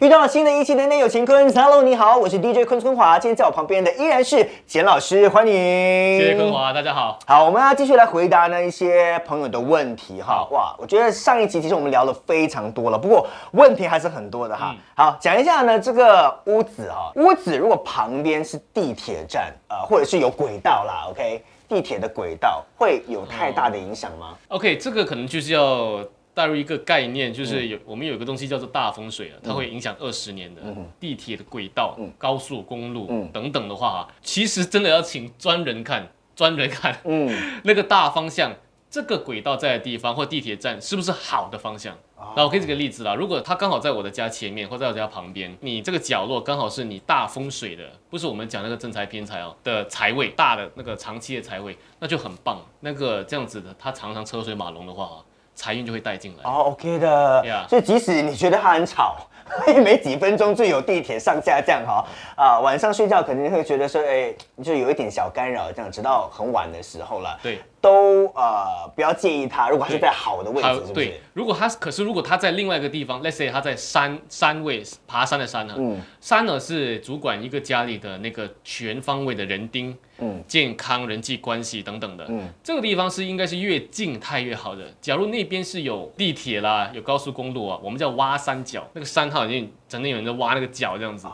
遇到了新的一期的内有乾坤，Hello，你好，我是 DJ 坤坤华，今天在我旁边的依然是简老师，欢迎。谢谢坤华，大家好。好，我们要继续来回答呢一些朋友的问题哈。哇，我觉得上一集其实我们聊了非常多了，不过问题还是很多的哈。好，讲一下呢这个屋子哈，屋子如果旁边是地铁站，呃，或者是有轨道啦，OK，地铁的轨道会有太大的影响吗？OK，这个可能就是要。带入一个概念，就是有我们有一个东西叫做大风水啊，它会影响二十年的地铁的轨道、高速公路等等的话啊，其实真的要请专人看，专人看，嗯，那个大方向，这个轨道在的地方或地铁站是不是好的方向？那我给这个例子啦，如果它刚好在我的家前面或在我家旁边，你这个角落刚好是你大风水的，不是我们讲那个正财偏财哦的财位，大的那个长期的财位，那就很棒。那个这样子的，它常常车水马龙的话财运就会带进来哦，OK 的，所以即使你觉得它很吵，没几分钟就有地铁上下这样哈，啊，晚上睡觉肯定会觉得说，哎，就有一点小干扰这样，直到很晚的时候了。对。都呃不要介意他，如果它是在好的位置，是不是？对，如果他可是如果他在另外一个地方，let's say 它在山山位爬山的山呢？嗯，山呢是主管一个家里的那个全方位的人丁，嗯，健康、人际关系等等的，嗯，这个地方是应该是越静态越好的。假如那边是有地铁啦，有高速公路啊，我们叫挖山脚，那个山它好像整天有人在挖那个脚这样子。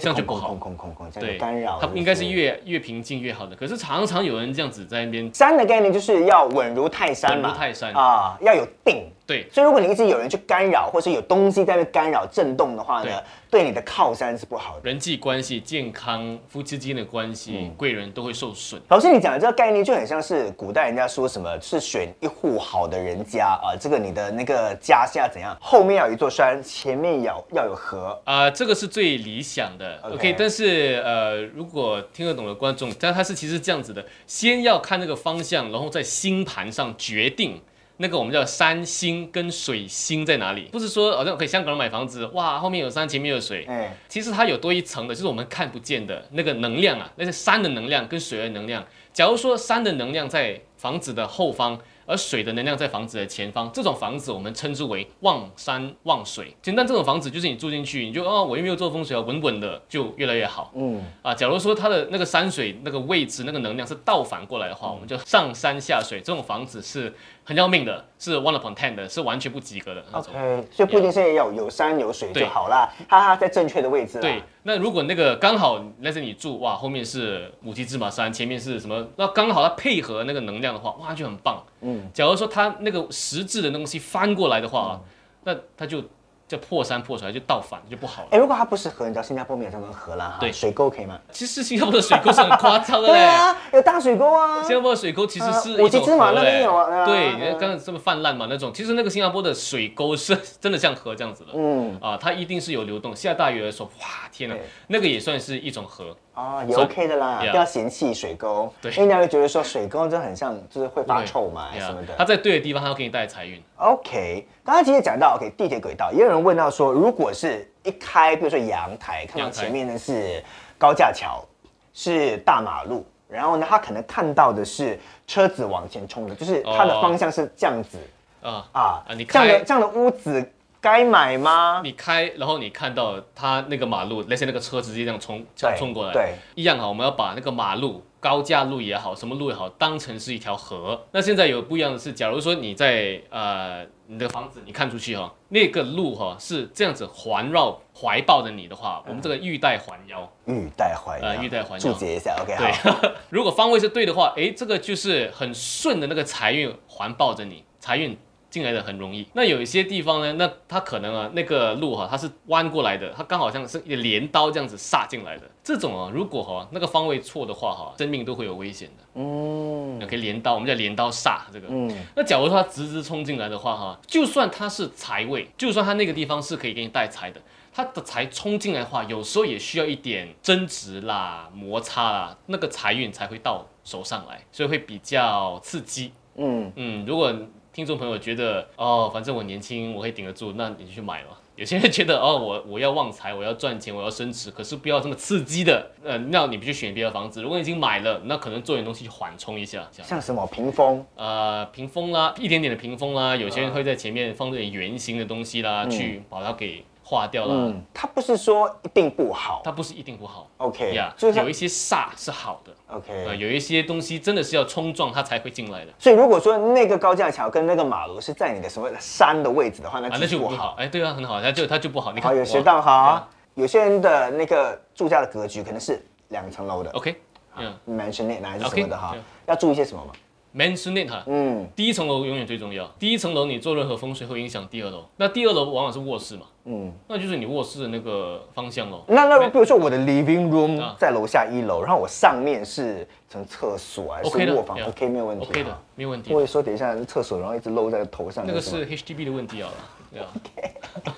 这样就不好，空空空空这样干扰。它应该是越越平静越好的，可是常常有人这样子在那边。山的概念就是要稳如泰山嘛，稳如泰山啊，要有定。对，所以如果你一直有人去干扰，或是有东西在那干扰震动的话呢，对你的靠山是不好的。人际关系、健康、夫妻之间的关系、贵人都会受损。老师，你讲的这个概念就很像是古代人家说什么是选一户好的人家啊，这个你的那个家要怎样？后面要有一座山，前面要要有河啊，这个是最理想的。OK，但是呃，如果听得懂的观众，但他是其实这样子的，先要看那个方向，然后在星盘上决定。那个我们叫山星跟水星在哪里？不是说好像可以香港人买房子，哇，后面有山，前面有水。哎，其实它有多一层的，就是我们看不见的那个能量啊，那是山的能量跟水的能量。假如说山的能量在房子的后方。而水的能量在房子的前方，这种房子我们称之为望山望水。简单，这种房子就是你住进去，你就哦，我又没有做风水啊，稳稳的就越来越好。嗯啊，假如说它的那个山水那个位置那个能量是倒反过来的话，我们就上山下水，这种房子是很要命的，是 one upon ten 的，是完全不及格的。OK，所以不一定是要有山有水就好啦，哈哈，在正确的位置。对。那如果那个刚好那是你住哇，后面是五级芝麻山，前面是什么？那刚好它配合那个能量的话，哇就很棒。嗯，假如说它那个实质的东西翻过来的话啊，那它就。叫破山破水就倒反就不好了。哎，如果它不是河，你知道新加坡没有这种河啦，对，水沟可以吗？其实新加坡的水沟是很夸张的 对啊，有大水沟啊。新加坡的水沟其实是一种河嘞。对，你看刚刚这么泛滥嘛那种，其实那个新加坡的水沟是真的像河这样子的。嗯，啊，它一定是有流动。下大雨的时候，哇，天呐，那个也算是一种河。啊，也 OK 的啦，不要嫌弃水沟。对，因为人家会觉得说水沟就很像，就是会发臭嘛什么的。它在对的地方，它要给你带来财运。OK，刚刚其实讲到 OK 地铁轨道，也有人问到说，如果是一开，比如说阳台，看到前面呢是高架桥，是大马路，然后呢，他可能看到的是车子往前冲的，就是它的方向是这样子啊啊，你这样的这样的屋子。该买吗？你开，然后你看到他那个马路，那些那个车直接这样冲，这样冲过来，对，一样哈。我们要把那个马路、高架路也好，什么路也好，当成是一条河。那现在有不一样的是，假如说你在呃你的房子，你看出去哈，那个路哈是这样子环绕、怀抱着你的话，我们这个玉带环腰，玉带环呃玉带环腰，注解一下，OK，对。如果方位是对的话，哎，这个就是很顺的那个财运环抱着你，财运。进来的很容易，那有一些地方呢，那它可能啊，那个路哈，它是弯过来的，它刚好像是镰刀这样子杀进来的。这种啊，如果哈那个方位错的话哈，生命都会有危险的。嗯，可以镰刀，我们叫镰刀煞这个。嗯，那假如说它直直冲进来的话哈，就算它是财位，就算它那个地方是可以给你带财的，它的财冲进来的话，有时候也需要一点争执啦、摩擦啦，那个财运才会到手上来，所以会比较刺激。嗯嗯，如果。听众朋友觉得哦，反正我年轻，我可以顶得住，那你就去买嘛。有些人觉得哦，我我要旺财，我要赚钱，我要升值，可是不要这么刺激的。呃，那你不去选别的房子？如果你已经买了，那可能做点东西去缓冲一下，像什么屏风？呃，屏风啦，一点点的屏风啦。有些人会在前面放点圆形的东西啦，去把它给。化掉了，嗯，它不是说一定不好它不是一定不好。，OK，呀，就是有一些煞是好的，呃，OK。有一些东西真的是要冲撞它才会进来的，所以如果说那个高架桥跟那个马路是在你的所谓的山的位置的话，那啊，那就不好。。哎，对啊，很好，它就它就不好。你好，看，有学哇到哈。有些人的那个住家的格局可能是两层楼的 OK，嗯 mansionette 还是什么的哈对，要注意些什么吗？，mansionette 哈，嗯第一层楼永远最重要。第一层楼你做任何风水会影响第二楼，那第二楼往往是卧室嘛，嗯。那就是你卧室的那个方向喽。那那比如说我的 living room 啊在楼下一楼，然后我上面是成厕所还是卧房，OK 没有问题 OK 的哈，没有问题不。会说等一下厕所然后一直露在头上那个是 HDB 的问题啊，对啊，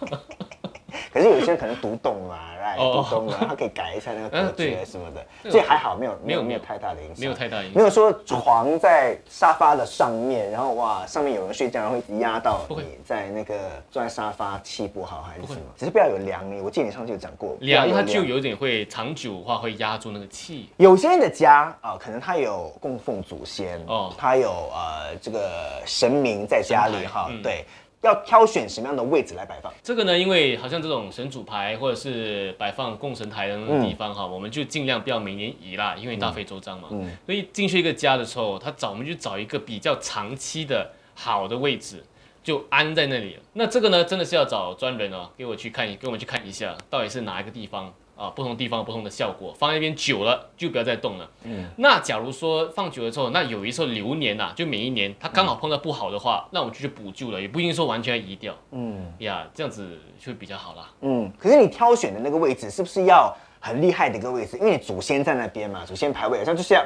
可是有些人可能读懂嘛，right，哦读懂了，他可以改一下那个格局什么的，这个所以还好，没有没没有有没有太大的影响，没有太大影响。没有说床在沙发的上面，然后哇上面有人睡觉，然后一直压到你在那个坐在沙发气不好还是什么，只是不要有凉意。我记得你上次有讲过，不要梁它就有点会长久的话会压住那个气。有些人的家啊、可能他有供奉祖先，哦。哦，他有呃这个神明在家里哈，嗯。对，要挑选什么样的位置来摆放。这个呢，因为好像这种神主牌或者是摆放供神台的那种地方哈，我们就尽量不要每年移啦，因为大费周章嘛。嗯所以进去一个家的时候，他找我们就找一个比较长期的好的位置，就安在那里。那这个呢，真的是要找专人哦，给我去看，给我们去看一下，到底是哪一个地方啊？不同地方有不同的效果，放在那边久了就不要再动了。嗯，那假如说放久了之后，那有一时候流年呐、就每一年它刚好碰到不好的话，那我们就去补救了，也不一定说完全要移掉。嗯呀，这样子就会比较好啦。嗯，可是你挑选的那个位置是不是要很厉害的一个位置？因为你祖先在那边嘛，祖先排位好像就是要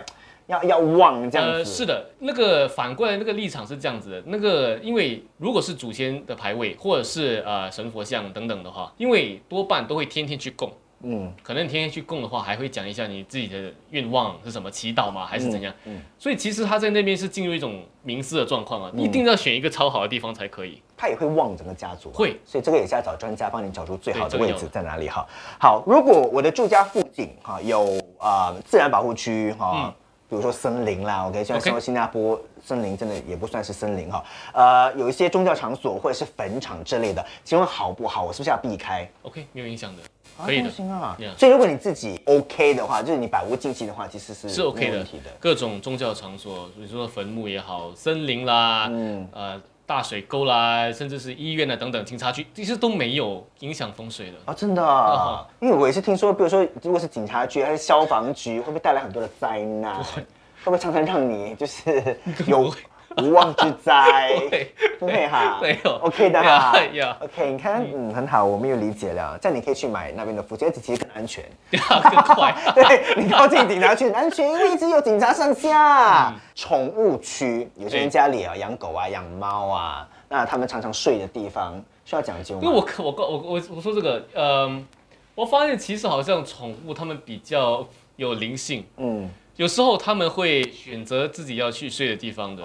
要要旺这样子。呃，是的，那个反过来那个立场是这样子的，那个因为如果是祖先的牌位或者是呃神佛像等等的话，因为多半都会天天去供。嗯可能你天天去供的话，还会讲一下你自己的愿望是什么，祈祷吗，还是怎样？嗯所以其实他在那边是进入一种冥思的状况啊，你一定要选一个超好的地方才可以。他也会旺整个家族啊、会所以这个也是要找专家帮你找出最好的位置在哪里哈。好，如果我的住家附近哈有啊、自然保护区哈。嗯比如说森林啦，OK，虽然说新加坡森林真的也不算是森林哈，呃，有一些宗教场所或者是坟场之类的，请问好不好？我是不是要避开？OK，没有影响的，啊可以的。行啊 Yeah 所以如果你自己 OK 的话，就是你百无禁忌的话，其实是是 OK 的。各种宗教场所，比如说坟墓也好，森林啦，嗯呃，大水沟啦，甚至是医院啊等等，警察局其实都没有影响风水的。啊，真的啊哦，因为我也是听说，比如说，如果是警察局还是消防局，会不会带来很多的灾难？会不会常常让你就是 有无妄之灾？会不会哈？没有，OK 的哈，OK，你看，嗯，很好，我们又理解了，这样你可以去买那边的附近，而且其实更安全。更快。对你靠近警察区很安全，因为一直有警察上下。嗯宠物区，有些人家里啊养狗啊、养猫啊，那他们常常睡的地方需要讲究吗？因为我我我我我说这个，嗯，我发现其实好像宠物它们比较有灵性，嗯，有时候他们会选择自己要去睡的地方的。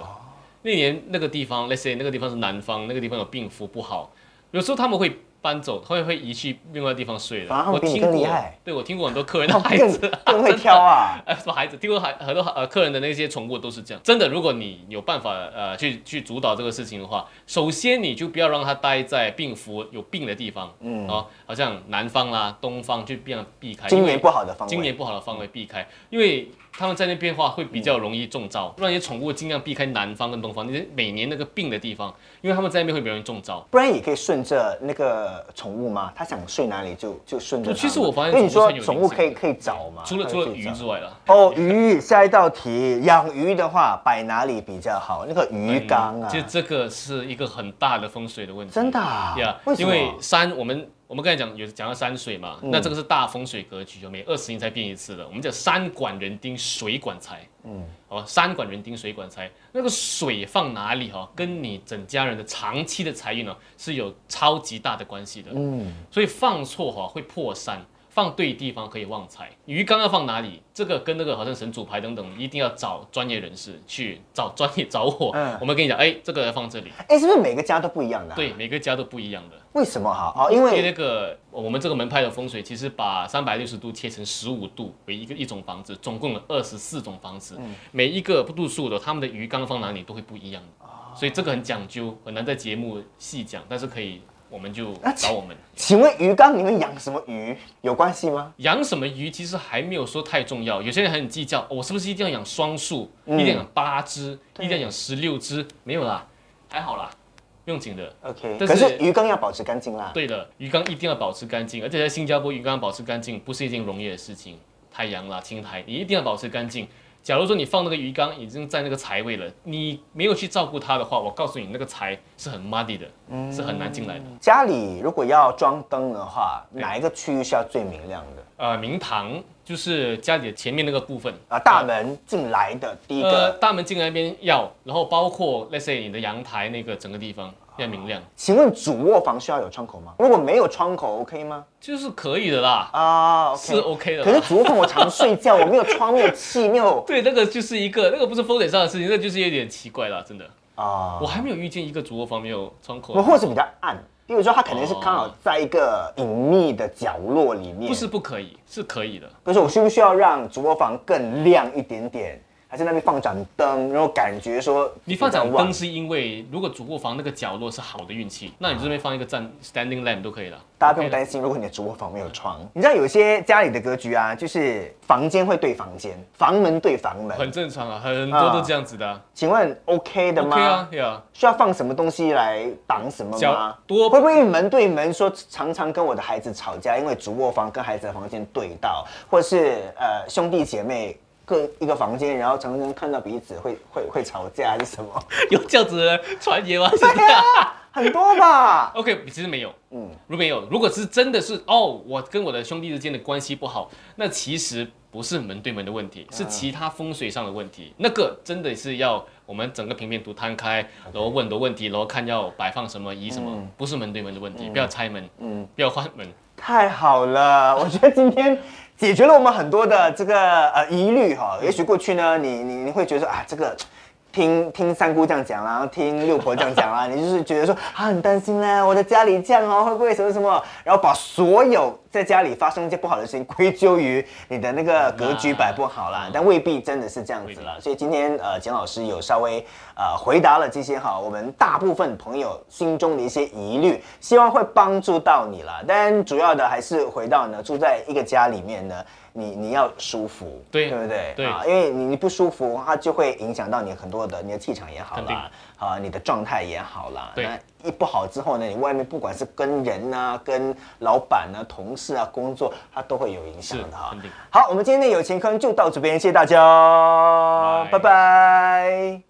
那年那个地方，let's say 那个地方是南方，那个地方有病符不好，有时候他们会搬走，他会会移去另外地方睡的。我听过，对我听过很多客人的孩子。更会挑啊。呃，什么孩子？听过很很多呃客人的那些宠物都是这样。真的，如果你有办法呃去去主导这个事情的话，首先你就不要让它待在病符有病的地方，嗯，哦，好像南方啦、东方就避避开。今年不好的方位，今年不好的方位避开，因为他们在那边的话会比较容易中招，让你宠物尽量避开南方跟东方那些每年那个病的地方，因为他们在那边会比较容易中招。不然也可以顺着那个宠物嘛？它想睡哪里就就顺着。其实我发现因为你说宠物可以可以找嘛，除了除了鱼之外了，哦，鱼，下一道题，养鱼的话摆哪里比较好？那个鱼缸啊，就这个是一个很大的风水的问题。真的啊呀为什么嗯因为山我们我们刚才讲有讲到山水嘛，那这个是大风水格局，有每二十年才变一次的。我们叫山管人丁，水管财。嗯，哦，山管人丁，水管财。那个水放哪里哈、跟你整家人的长期的财运呢是有超级大的关系的。嗯，所以放错哈、会破山。放对地方可以旺财，鱼缸要放哪里？这个跟那个好像神主牌等等，一定要找专业人士去找专业找我。嗯我们跟你讲，哎，这个要放这里。哎，是不是每个家都不一样的、啊？对，，每个家都不一样的。为什么哈？哦，因为那个我们这个门派的风水，其实把三百六十度切成十五度为一个一种房子，总共有二十四种房子，每一个度数的他们的鱼缸放哪里都会不一样的，所以这个很讲究，很难在节目细讲，但是可以我们就找我们。请问鱼缸里面养什么鱼有关系吗？养什么鱼其实还没有说太重要，有些人很计较，哦我是不是一定要养双数，一定要养八只，一定要养十六只？没有啦，还好啦，不用紧的。OK，但是可是鱼缸要保持干净啦。对的，鱼缸一定要保持干净，而且在新加坡鱼缸保持干净不是一件容易的事情。太阳啦、青苔，你一定要保持干净。假如说你放那个鱼缸已经在那个财位了，你没有去照顾它的话，我告诉你，那个财是很 muddy 的，是很难进来的。家里如果要装灯的话，哪一个区域是要最明亮的？呃，明堂就是家里的前面那个部分啊，大门进来的第一呃，个，大门进来那边要，然后包括 let's say 你的阳台那个整个地方要明亮，请问主卧房需要有窗口吗？如果没有窗口，OK 吗？就是可以的啦，啊是，OK。的可是。主卧房我常睡觉，我没有窗，没有气，没有 对，那个就是一个，那个不是风水上的事情，那就是有点奇怪啦，真的。啊我，还没有遇见一个主卧房没有窗口我，或者比较暗，比如说它可能是刚好在一个隐秘的角落里面。不是，不可以，是可以的。可是我需不需要让主卧房更亮一点点？还是那边放盏灯，然后感觉说你放盏灯是因为如果主卧房那个角落是好的运气，那你这边放一个站 standing lamp 都可以了。大家不用担心，如果你的主卧房没有窗，你知道有些家里的格局啊，就是房间会对房间，房门对房门。很正常啊，很多都这样子的啊。请问 OK 的吗 OK 啊，需要放什么东西来挡什么吗？多会不会门对门说常常跟我的孩子吵架，因为主卧房跟孩子的房间对到，或是呃兄弟姐妹各一个房间，然后常常看到彼此会会会吵架还是什么？有这样子的传言吗？现在很多吧。OK，其实没有，嗯，如果没有，如果是真的是哦，我跟我的兄弟之间的关系不好，那其实不是门对门的问题，是其他风水上的问题。那个真的是要我们整个平面图摊开，然后问很多问题，然后看要摆放什么移什么，不是门对门的问题，不要拆门，嗯嗯，不要换门。太好了，我觉得今天解决了我们很多的这个呃疑虑哈。也许过去呢，你你你会觉得说啊，这个听听三姑这样讲啦，然后听六婆这样讲啦，你就是觉得说啊很担心呢，我的家里这样哦，会不会什么什么，然后把所有在家里发生一些不好的事情归咎于你的那个格局摆不好啦，但未必真的是这样子了。所以今天呃，简老师有稍微呃回答了这些哈，我们大部分朋友心中的一些疑虑，希望会帮助到你啦。但主要的还是回到呢，住在一个家里面呢，你你要舒服，对对不对？对啊，因为你你不舒服，它就会影响到你很多的你的气场也好啦，啊，你的状态也好啦。对那一不好之后呢，你外面不管是跟人啊、跟老板啊、同事啊、工作，它都会有影响的哈。好，我们今天的有情坑就到这边，谢谢大家，拜拜拜